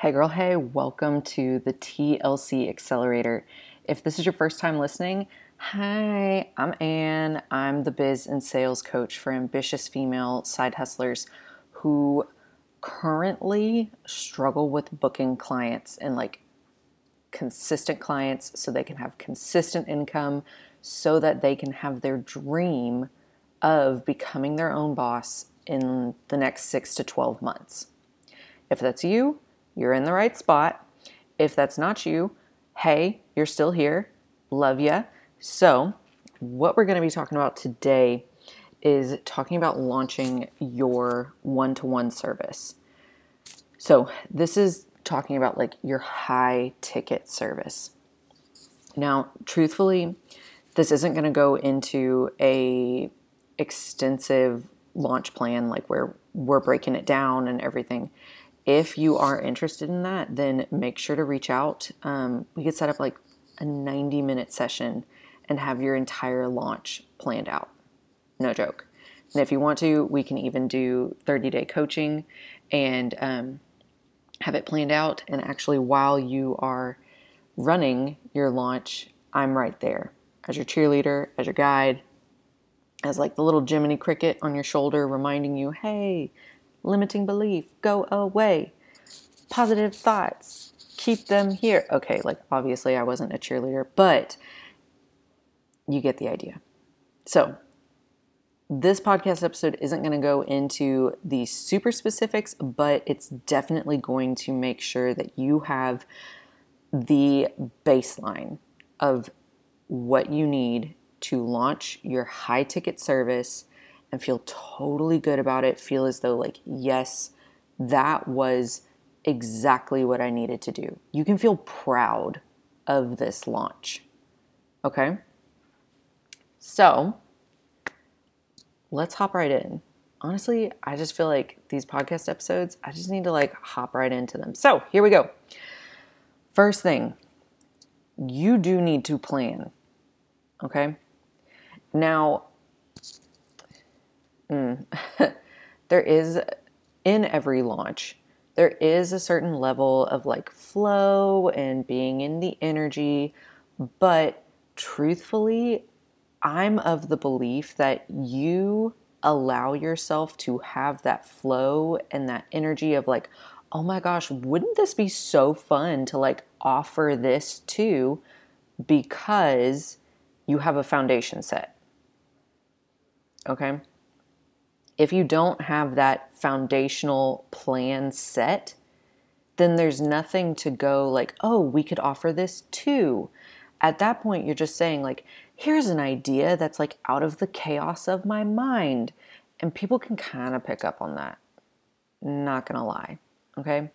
Hey, girl, hey, welcome to the TLC Accelerator. If this is your first time listening, hi, I'm Ann. I'm the biz and sales coach for ambitious female side hustlers who currently struggle with booking clients and like consistent clients so they can have consistent income so that they can have their dream of becoming their own boss in the next six to 12 months. If that's you, you're in the right spot. If that's not you, hey, you're still here. Love ya. So, what we're going to be talking about today is talking about launching your one to one service. So, this is talking about like your high ticket service. Now, truthfully, this isn't going to go into a extensive launch plan like where we're breaking it down and everything if you are interested in that, then make sure to reach out. Um, we could set up like a 90 minute session and have your entire launch planned out. No joke. And if you want to, we can even do 30 day coaching and um, have it planned out. And actually, while you are running your launch, I'm right there as your cheerleader, as your guide, as like the little Jiminy Cricket on your shoulder, reminding you, hey, limiting belief, go away. Positive thoughts, keep them here. Okay, like obviously I wasn't a cheerleader, but you get the idea. So, this podcast episode isn't going to go into the super specifics, but it's definitely going to make sure that you have the baseline of what you need to launch your high ticket service and feel totally good about it. Feel as though, like, yes, that was exactly what I needed to do. You can feel proud of this launch. Okay? So, let's hop right in. Honestly, I just feel like these podcast episodes, I just need to like hop right into them. So, here we go. First thing, you do need to plan. Okay? Now, Mm. there is in every launch there is a certain level of like flow and being in the energy but truthfully i'm of the belief that you allow yourself to have that flow and that energy of like oh my gosh wouldn't this be so fun to like offer this too because you have a foundation set. Okay if you don't have that foundational plan set, then there's nothing to go like, oh, we could offer this too. At that point, you're just saying, like, here's an idea that's like out of the chaos of my mind. And people can kind of pick up on that. Not gonna lie. Okay.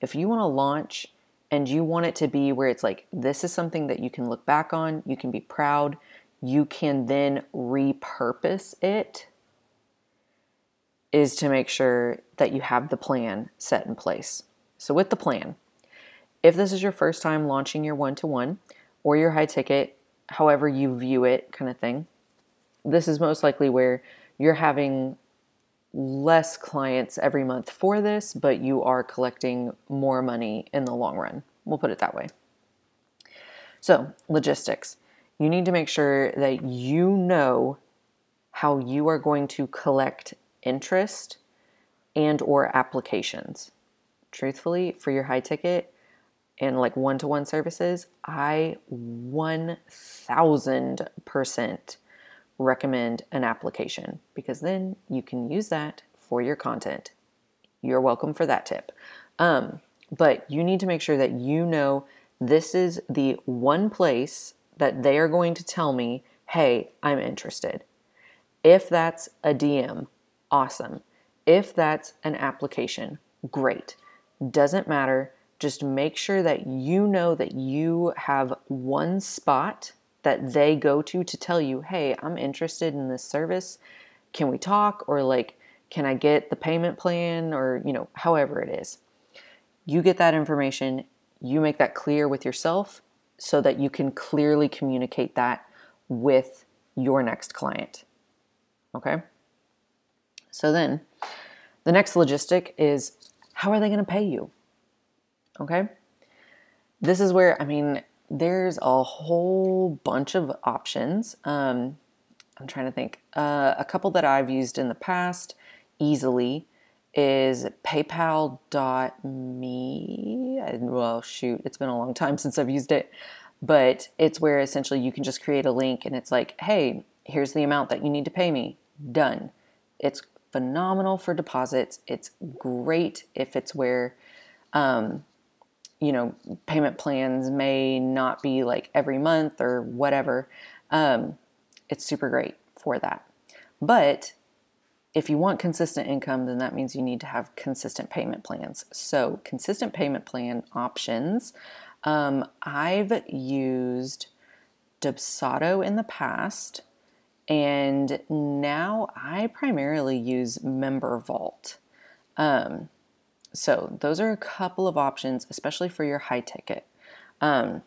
If you wanna launch and you want it to be where it's like, this is something that you can look back on, you can be proud, you can then repurpose it is to make sure that you have the plan set in place. So, with the plan, if this is your first time launching your one to one or your high ticket, however you view it, kind of thing, this is most likely where you're having less clients every month for this, but you are collecting more money in the long run. We'll put it that way. So, logistics. You need to make sure that you know how you are going to collect interest and or applications. Truthfully, for your high ticket and like one-to-one services, I 1000% recommend an application because then you can use that for your content. You're welcome for that tip. Um, but you need to make sure that you know this is the one place that they are going to tell me, hey, I'm interested. If that's a DM, awesome. If that's an application, great. Doesn't matter. Just make sure that you know that you have one spot that they go to to tell you, hey, I'm interested in this service. Can we talk? Or like, can I get the payment plan? Or, you know, however it is. You get that information, you make that clear with yourself so that you can clearly communicate that with your next client. Okay? So then, the next logistic is how are they going to pay you? Okay. This is where, I mean, there's a whole bunch of options. Um, I'm trying to think. Uh, a couple that I've used in the past easily is paypal.me. Well, shoot, it's been a long time since I've used it, but it's where essentially you can just create a link and it's like, hey, here's the amount that you need to pay me. Done. It's phenomenal for deposits. It's great if it's where, um, you know, payment plans may not be like every month or whatever. Um, it's super great for that. But if you want consistent income, then that means you need to have consistent payment plans. So, consistent payment plan options. Um, I've used Dubsado in the past, and now I primarily use MemberVault. Um, so, those are a couple of options, especially for your high ticket. Um,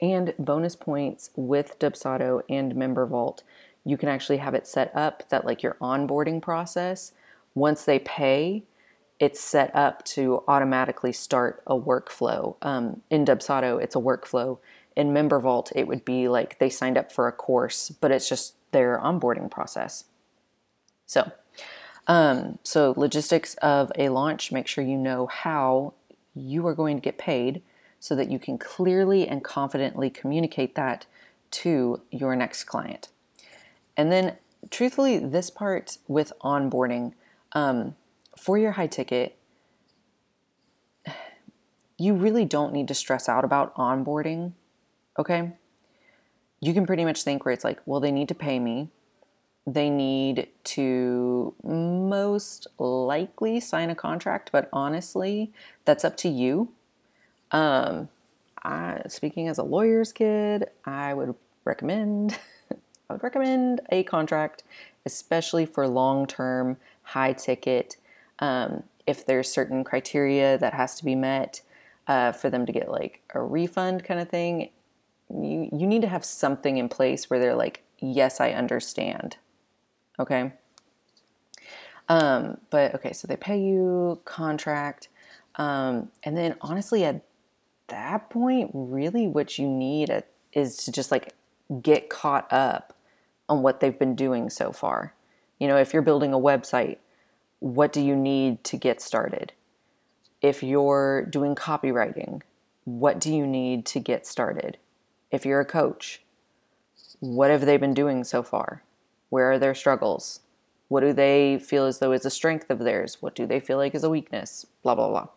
and bonus points with Dubsado and MemberVault, you can actually have it set up that like your onboarding process once they pay it's set up to automatically start a workflow um, in dubsado it's a workflow in MemberVault, it would be like they signed up for a course but it's just their onboarding process so um, so logistics of a launch make sure you know how you are going to get paid so that you can clearly and confidently communicate that to your next client and then, truthfully, this part with onboarding um, for your high ticket, you really don't need to stress out about onboarding. Okay. You can pretty much think where it's like, well, they need to pay me. They need to most likely sign a contract, but honestly, that's up to you. Um, I, speaking as a lawyer's kid, I would recommend I would recommend a contract, especially for long term, high ticket. Um, if there's certain criteria that has to be met uh, for them to get like a refund kind of thing, you, you need to have something in place where they're like, yes, I understand. Okay. Um, but okay, so they pay you contract. Um, and then honestly, at that point, really what you need is to just like get caught up on what they've been doing so far. You know, if you're building a website, what do you need to get started? If you're doing copywriting, what do you need to get started? If you're a coach, what have they been doing so far? Where are their struggles? What do they feel as though is a strength of theirs? What do they feel like is a weakness? Blah, blah, blah.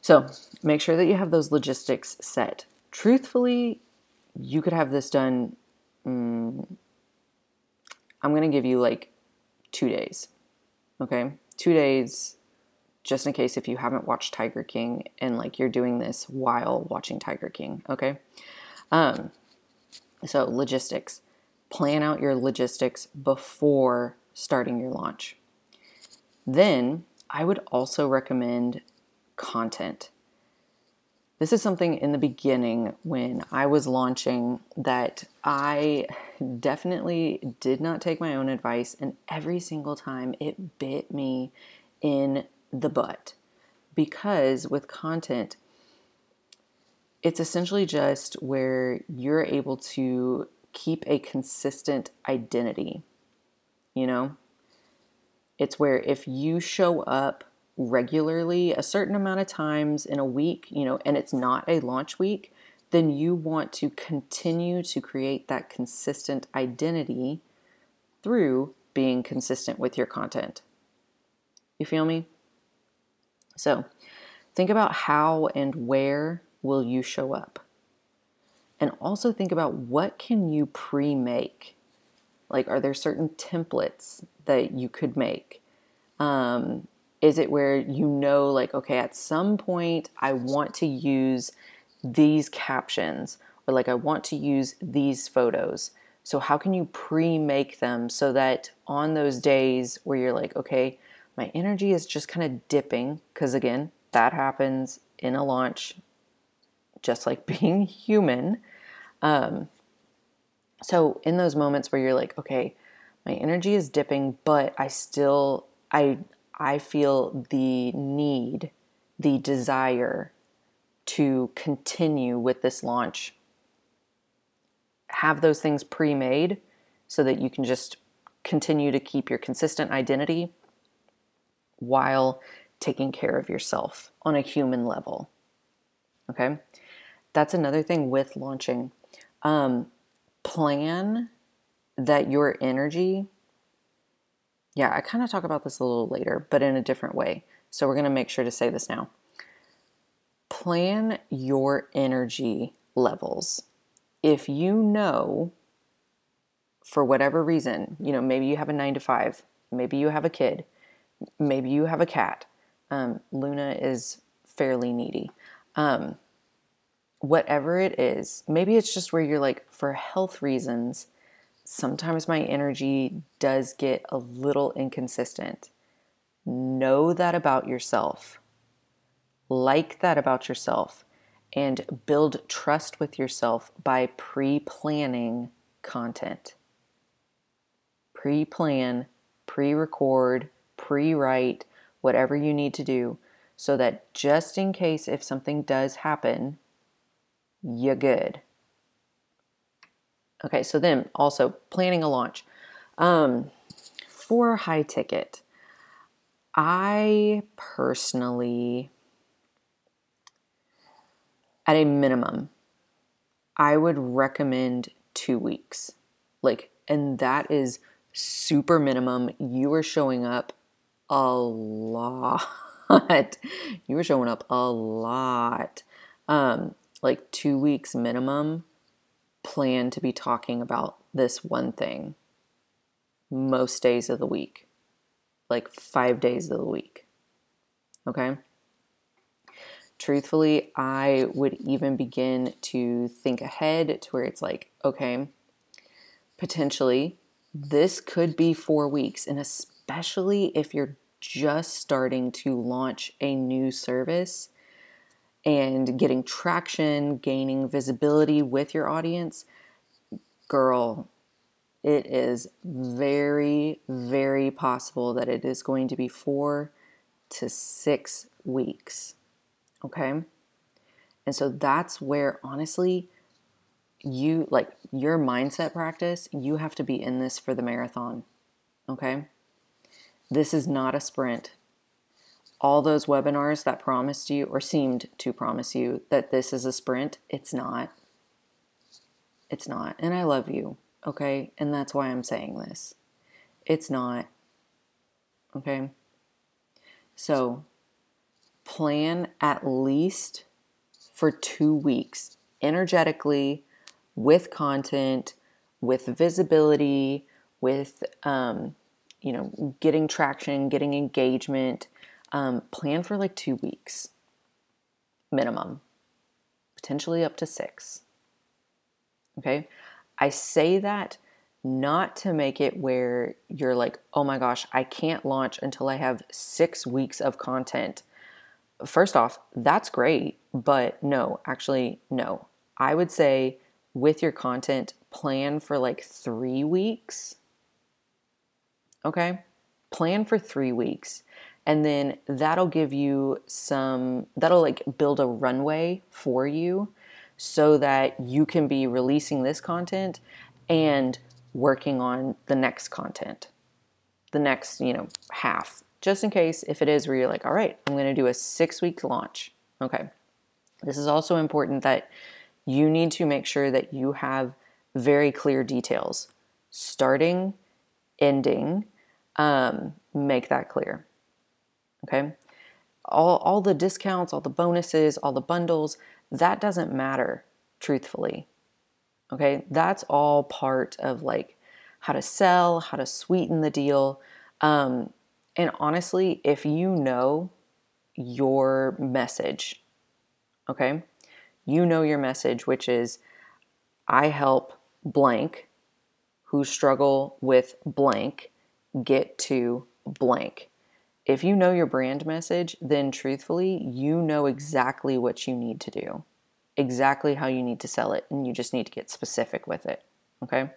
So make sure that you have those logistics set. Truthfully, you could have this done mm, I'm going to give you like two days. Okay. Two days, just in case if you haven't watched Tiger King and like you're doing this while watching Tiger King. Okay. Um, so, logistics. Plan out your logistics before starting your launch. Then, I would also recommend content. This is something in the beginning when I was launching that I definitely did not take my own advice, and every single time it bit me in the butt. Because with content, it's essentially just where you're able to keep a consistent identity. You know, it's where if you show up regularly a certain amount of times in a week, you know, and it's not a launch week, then you want to continue to create that consistent identity through being consistent with your content. You feel me? So, think about how and where will you show up? And also think about what can you pre-make? Like are there certain templates that you could make? Um, is it where you know, like, okay, at some point I want to use these captions or like I want to use these photos? So, how can you pre make them so that on those days where you're like, okay, my energy is just kind of dipping, because again, that happens in a launch, just like being human. Um, so, in those moments where you're like, okay, my energy is dipping, but I still, I, I feel the need, the desire to continue with this launch. Have those things pre made so that you can just continue to keep your consistent identity while taking care of yourself on a human level. Okay? That's another thing with launching. Um, plan that your energy, yeah, I kind of talk about this a little later, but in a different way. So we're going to make sure to say this now. Plan your energy levels. If you know, for whatever reason, you know, maybe you have a nine to five, maybe you have a kid, maybe you have a cat. Um, Luna is fairly needy. Um, whatever it is, maybe it's just where you're like, for health reasons, sometimes my energy does get a little inconsistent. Know that about yourself. Like that about yourself. And build trust with yourself by pre planning content. Pre plan, pre record, pre write, whatever you need to do, so that just in case if something does happen, you're good. Okay, so then also planning a launch. Um, for high ticket, I personally, at a minimum, I would recommend two weeks. Like, and that is super minimum. You are showing up a lot. you were showing up a lot. Um, like two weeks minimum plan to be talking about this one thing most days of the week, like five days of the week. Okay. Truthfully, I would even begin to think ahead to where it's like, okay, potentially this could be four weeks. And especially if you're just starting to launch a new service, and getting traction, gaining visibility with your audience, girl, it is very, very possible that it is going to be four to six weeks. Okay. And so that's where, honestly, you like your mindset practice, you have to be in this for the marathon. Okay. This is not a sprint all those webinars that promised you or seemed to promise you that this is a sprint, it's not. It's not. And I love you, okay? And that's why I'm saying this. It's not. Okay? So, plan at least for two weeks energetically with content, with visibility, with, um, you know, getting traction, getting engagement um, plan for like two weeks minimum, potentially up to six. Okay. I say that not to make it where you're like, oh my gosh, I can't launch until I have six weeks of content. First off, that's great, but no, actually, no. I would say with your content, plan for like three weeks. Okay? Plan for three weeks and then that'll give you some that'll like build a runway for you so that you can be releasing this content and working on the next content the next you know half just in case if it is where you're like all right i'm going to do a six week launch okay this is also important that you need to make sure that you have very clear details starting ending um, make that clear Okay. All, all the discounts, all the bonuses, all the bundles, that doesn't matter, truthfully. Okay. That's all part of like how to sell, how to sweeten the deal. Um, and honestly, if you know your message, okay, you know your message, which is I help blank who struggle with blank get to blank if you know your brand message, then truthfully, you know exactly what you need to do, exactly how you need to sell it, and you just need to get specific with it. Okay?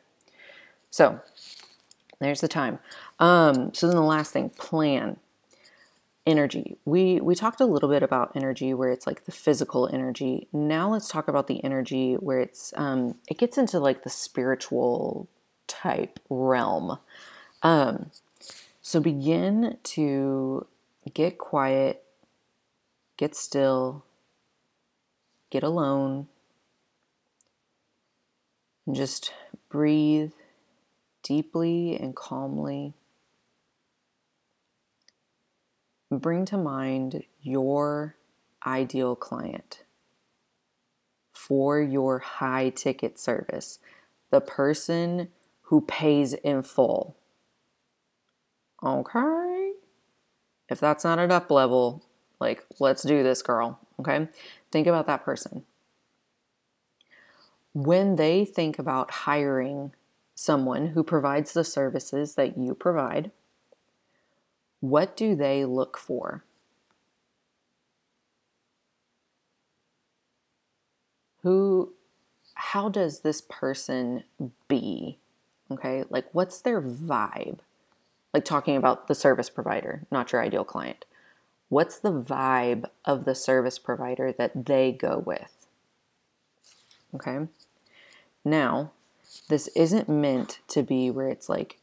So, there's the time. Um, so, then the last thing plan. energy. We we talked a little bit about energy where it's like the physical energy. Now let's talk about the energy where it's um, it gets into like the spiritual type realm. Um, so begin to get quiet, get still, get alone, and just breathe deeply and calmly. Bring to mind your ideal client for your high ticket service, the person who pays in full. Okay? If that's not an up level, like, let's do this, girl. Okay? Think about that person. When they think about hiring someone who provides the services that you provide, what do they look for? Who, how does this person be? Okay, like what's their vibe? Like talking about the service provider, not your ideal client. What's the vibe of the service provider that they go with? Okay, now this isn't meant to be where it's like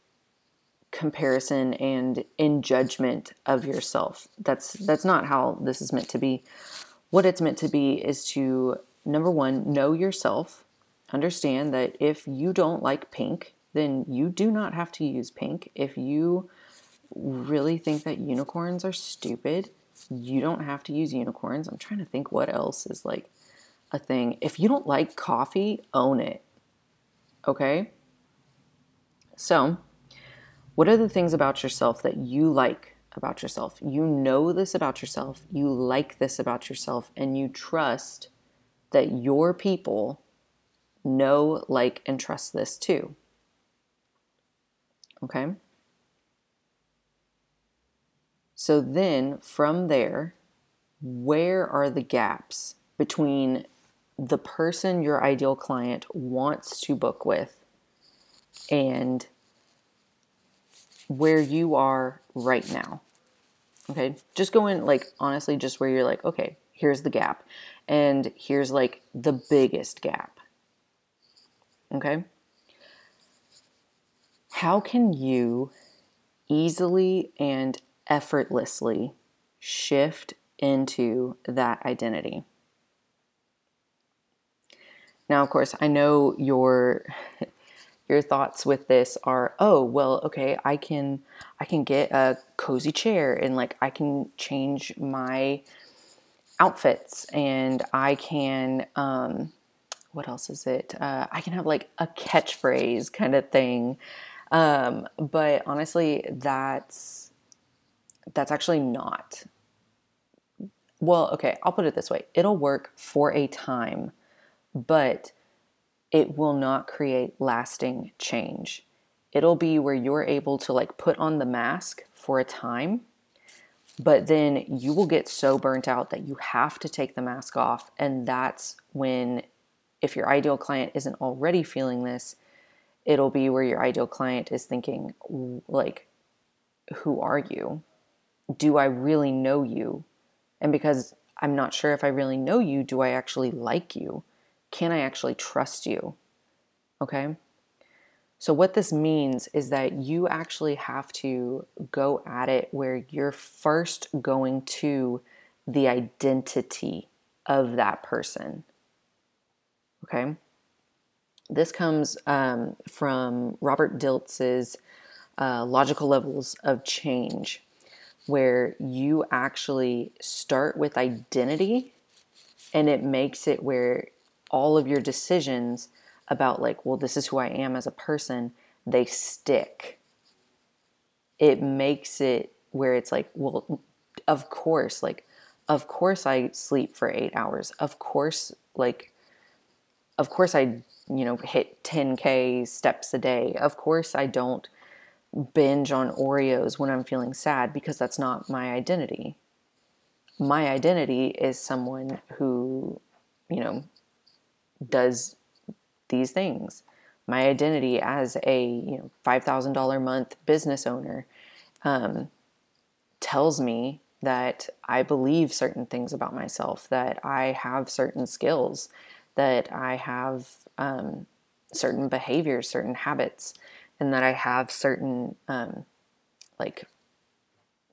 comparison and in judgment of yourself. That's that's not how this is meant to be. What it's meant to be is to number 1 know yourself. Understand that if you don't like pink, then you do not have to use pink. If you really think that unicorns are stupid, you don't have to use unicorns. I'm trying to think what else is like a thing. If you don't like coffee, own it. Okay? So, what are the things about yourself that you like about yourself? You know this about yourself, you like this about yourself, and you trust that your people know, like, and trust this too. Okay? So then from there, where are the gaps between the person your ideal client wants to book with and where you are right now. Okay, just go in like honestly, just where you're like, okay, here's the gap, and here's like the biggest gap. Okay, how can you easily and effortlessly shift into that identity? Now, of course, I know your your thoughts with this are oh well okay i can i can get a cozy chair and like i can change my outfits and i can um what else is it uh, i can have like a catchphrase kind of thing um but honestly that's that's actually not well okay i'll put it this way it'll work for a time but it will not create lasting change. It'll be where you're able to like put on the mask for a time, but then you will get so burnt out that you have to take the mask off. And that's when, if your ideal client isn't already feeling this, it'll be where your ideal client is thinking, like, who are you? Do I really know you? And because I'm not sure if I really know you, do I actually like you? Can I actually trust you? Okay. So, what this means is that you actually have to go at it where you're first going to the identity of that person. Okay. This comes um, from Robert Dilts's uh, Logical Levels of Change, where you actually start with identity and it makes it where all of your decisions about like well this is who i am as a person they stick. It makes it where it's like well of course like of course i sleep for 8 hours. Of course like of course i you know hit 10k steps a day of course i don't binge on oreos when i'm feeling sad because that's not my identity my identity is someone who you know does these things. My identity as a you know five thousand dollar month business owner um, tells me that I believe certain things about myself, that I have certain skills, that I have um, certain behaviors, certain habits, and that I have certain um, like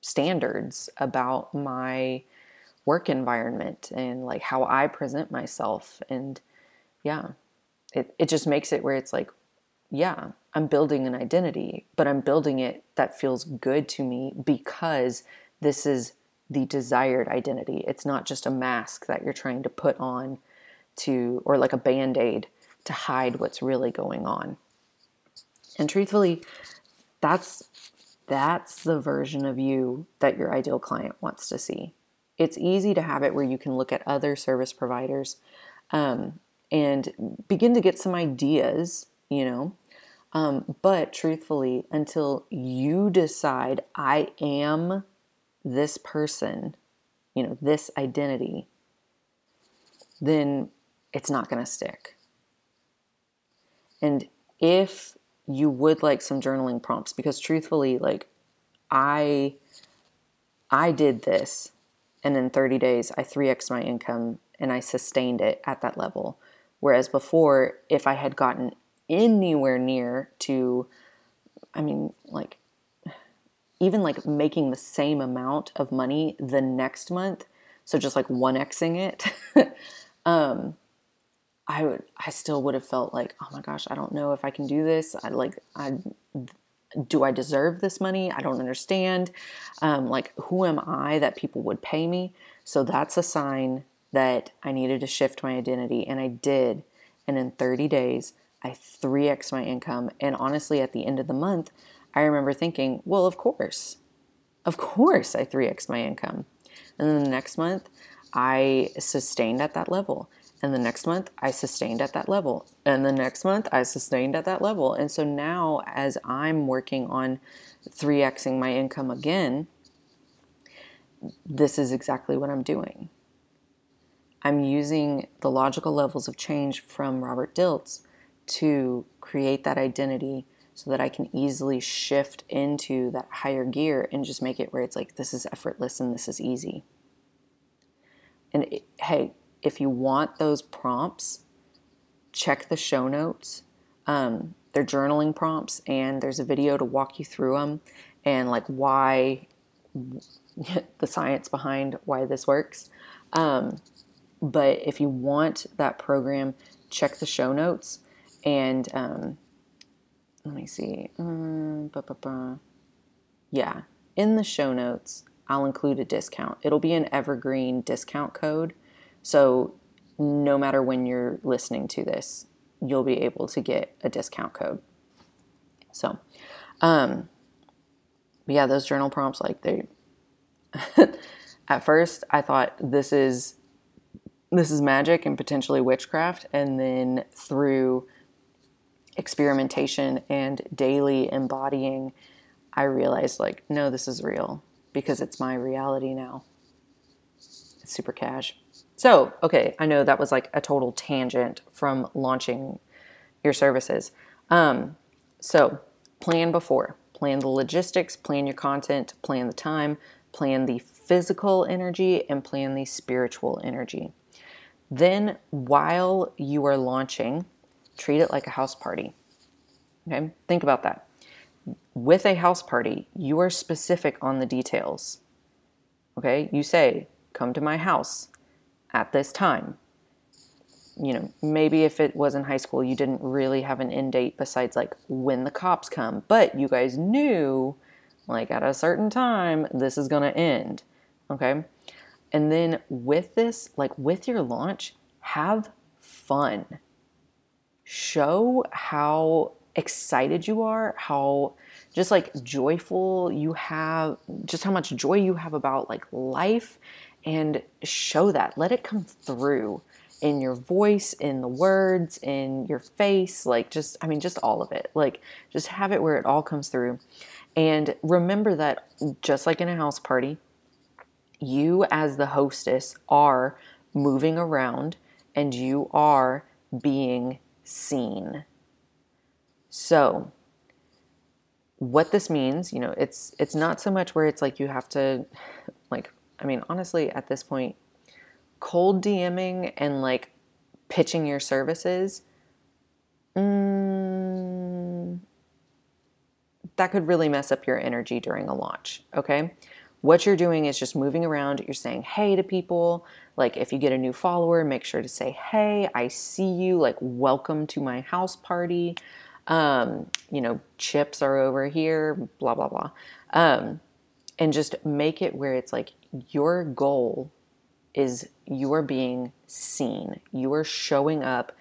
standards about my work environment and like how I present myself. And yeah, it, it just makes it where it's like, yeah, I'm building an identity, but I'm building it that feels good to me because this is the desired identity. It's not just a mask that you're trying to put on to, or like a band aid to hide what's really going on. And truthfully, that's that's the version of you that your ideal client wants to see. It's easy to have it where you can look at other service providers um, and begin to get some ideas, you know. Um, but truthfully, until you decide, I am this person, you know, this identity, then it's not going to stick. And if you would like some journaling prompts, because truthfully, like I, I did this, and in 30 days, I 3x my income and I sustained it at that level. Whereas before, if I had gotten anywhere near to, I mean, like even like making the same amount of money the next month, so just like 1xing it, um, I would I still would have felt like, oh my gosh, I don't know if I can do this. I like I do I deserve this money? I don't understand. Um, like who am I that people would pay me? So that's a sign that I needed to shift my identity, and I did. And in 30 days, I 3x my income. And honestly, at the end of the month, I remember thinking, well, of course, of course, I 3x my income. And then the next month, I sustained at that level. And the next month, I sustained at that level. And the next month, I sustained at that level. And so now, as I'm working on 3xing my income again, this is exactly what I'm doing. I'm using the logical levels of change from Robert Dilts to create that identity so that I can easily shift into that higher gear and just make it where it's like, this is effortless and this is easy. And it, hey, if you want those prompts, check the show notes. Um, they're journaling prompts, and there's a video to walk you through them and like why the science behind why this works. Um, but if you want that program, check the show notes and um, let me see. Um, yeah, in the show notes, I'll include a discount. It'll be an evergreen discount code. So no matter when you're listening to this, you'll be able to get a discount code. So, um, yeah, those journal prompts, like they, at first I thought this is, this is magic and potentially witchcraft. And then through experimentation and daily embodying, I realized like, no, this is real because it's my reality now. It's super cash. So, okay, I know that was like a total tangent from launching your services. Um, so, plan before, plan the logistics, plan your content, plan the time, plan the physical energy, and plan the spiritual energy. Then, while you are launching, treat it like a house party. Okay, think about that. With a house party, you are specific on the details. Okay, you say, come to my house at this time. You know, maybe if it was in high school, you didn't really have an end date besides like when the cops come, but you guys knew like at a certain time this is going to end. Okay. And then with this, like with your launch, have fun. Show how excited you are, how just like joyful you have, just how much joy you have about like life and show that. Let it come through in your voice, in the words, in your face, like just, I mean, just all of it. Like just have it where it all comes through. And remember that just like in a house party, you as the hostess are moving around and you are being seen. So, what this means, you know, it's it's not so much where it's like you have to I mean, honestly, at this point, cold DMing and like pitching your services, mm, that could really mess up your energy during a launch. Okay. What you're doing is just moving around. You're saying hey to people. Like if you get a new follower, make sure to say, hey, I see you. Like, welcome to my house party. Um, you know, chips are over here, blah, blah, blah. Um, and just make it where it's like your goal is you are being seen. You are showing up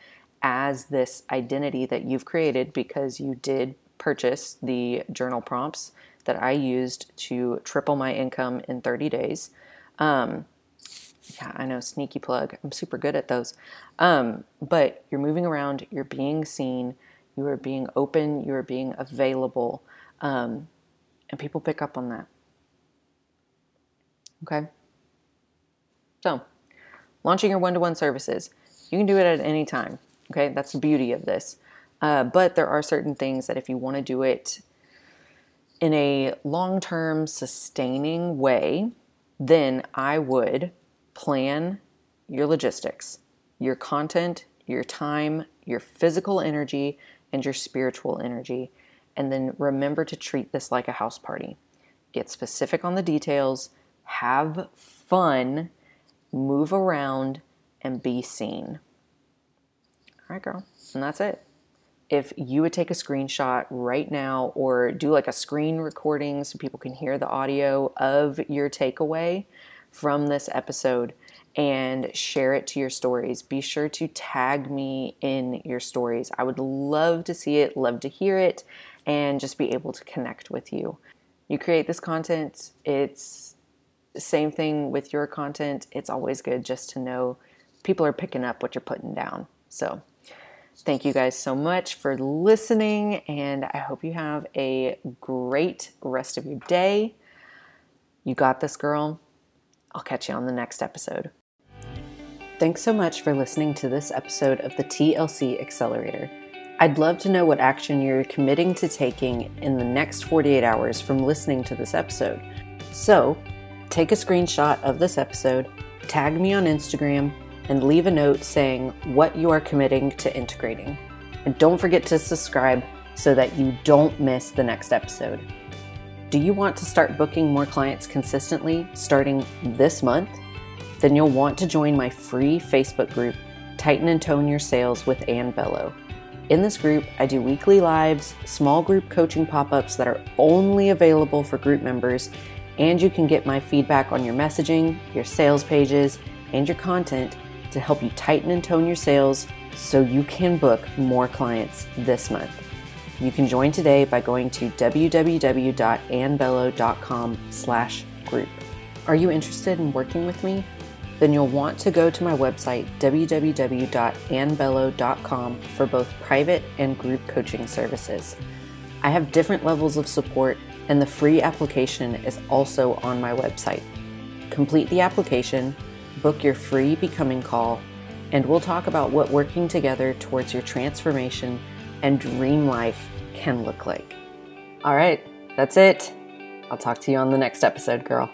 as this identity that you've created because you did purchase the journal prompts that I used to triple my income in 30 days. Um, yeah, I know, sneaky plug. I'm super good at those. Um, but you're moving around, you're being seen, you are being open, you are being available, um, and people pick up on that. Okay? So, launching your one to one services. You can do it at any time. Okay, that's the beauty of this. Uh, but there are certain things that if you want to do it in a long term sustaining way, then I would plan your logistics, your content, your time, your physical energy, and your spiritual energy. And then remember to treat this like a house party. Get specific on the details, have fun, move around, and be seen. All right, girl. And that's it. If you would take a screenshot right now or do like a screen recording so people can hear the audio of your takeaway from this episode and share it to your stories. Be sure to tag me in your stories. I would love to see it, love to hear it, and just be able to connect with you. You create this content, it's same thing with your content. It's always good just to know people are picking up what you're putting down. So, thank you guys so much for listening, and I hope you have a great rest of your day. You got this, girl. I'll catch you on the next episode. Thanks so much for listening to this episode of the TLC Accelerator. I'd love to know what action you're committing to taking in the next 48 hours from listening to this episode. So, take a screenshot of this episode, tag me on Instagram, and leave a note saying what you are committing to integrating. And don't forget to subscribe so that you don't miss the next episode. Do you want to start booking more clients consistently starting this month? Then you'll want to join my free Facebook group, Tighten and Tone Your Sales with Ann Bello. In this group, I do weekly lives, small group coaching pop ups that are only available for group members, and you can get my feedback on your messaging, your sales pages, and your content to help you tighten and tone your sales so you can book more clients this month. You can join today by going to www.annbello.com slash group. Are you interested in working with me? Then you'll want to go to my website, www.annbello.com for both private and group coaching services. I have different levels of support and the free application is also on my website. Complete the application, book your free becoming call, and we'll talk about what working together towards your transformation and dream life can look like. All right, that's it. I'll talk to you on the next episode, girl.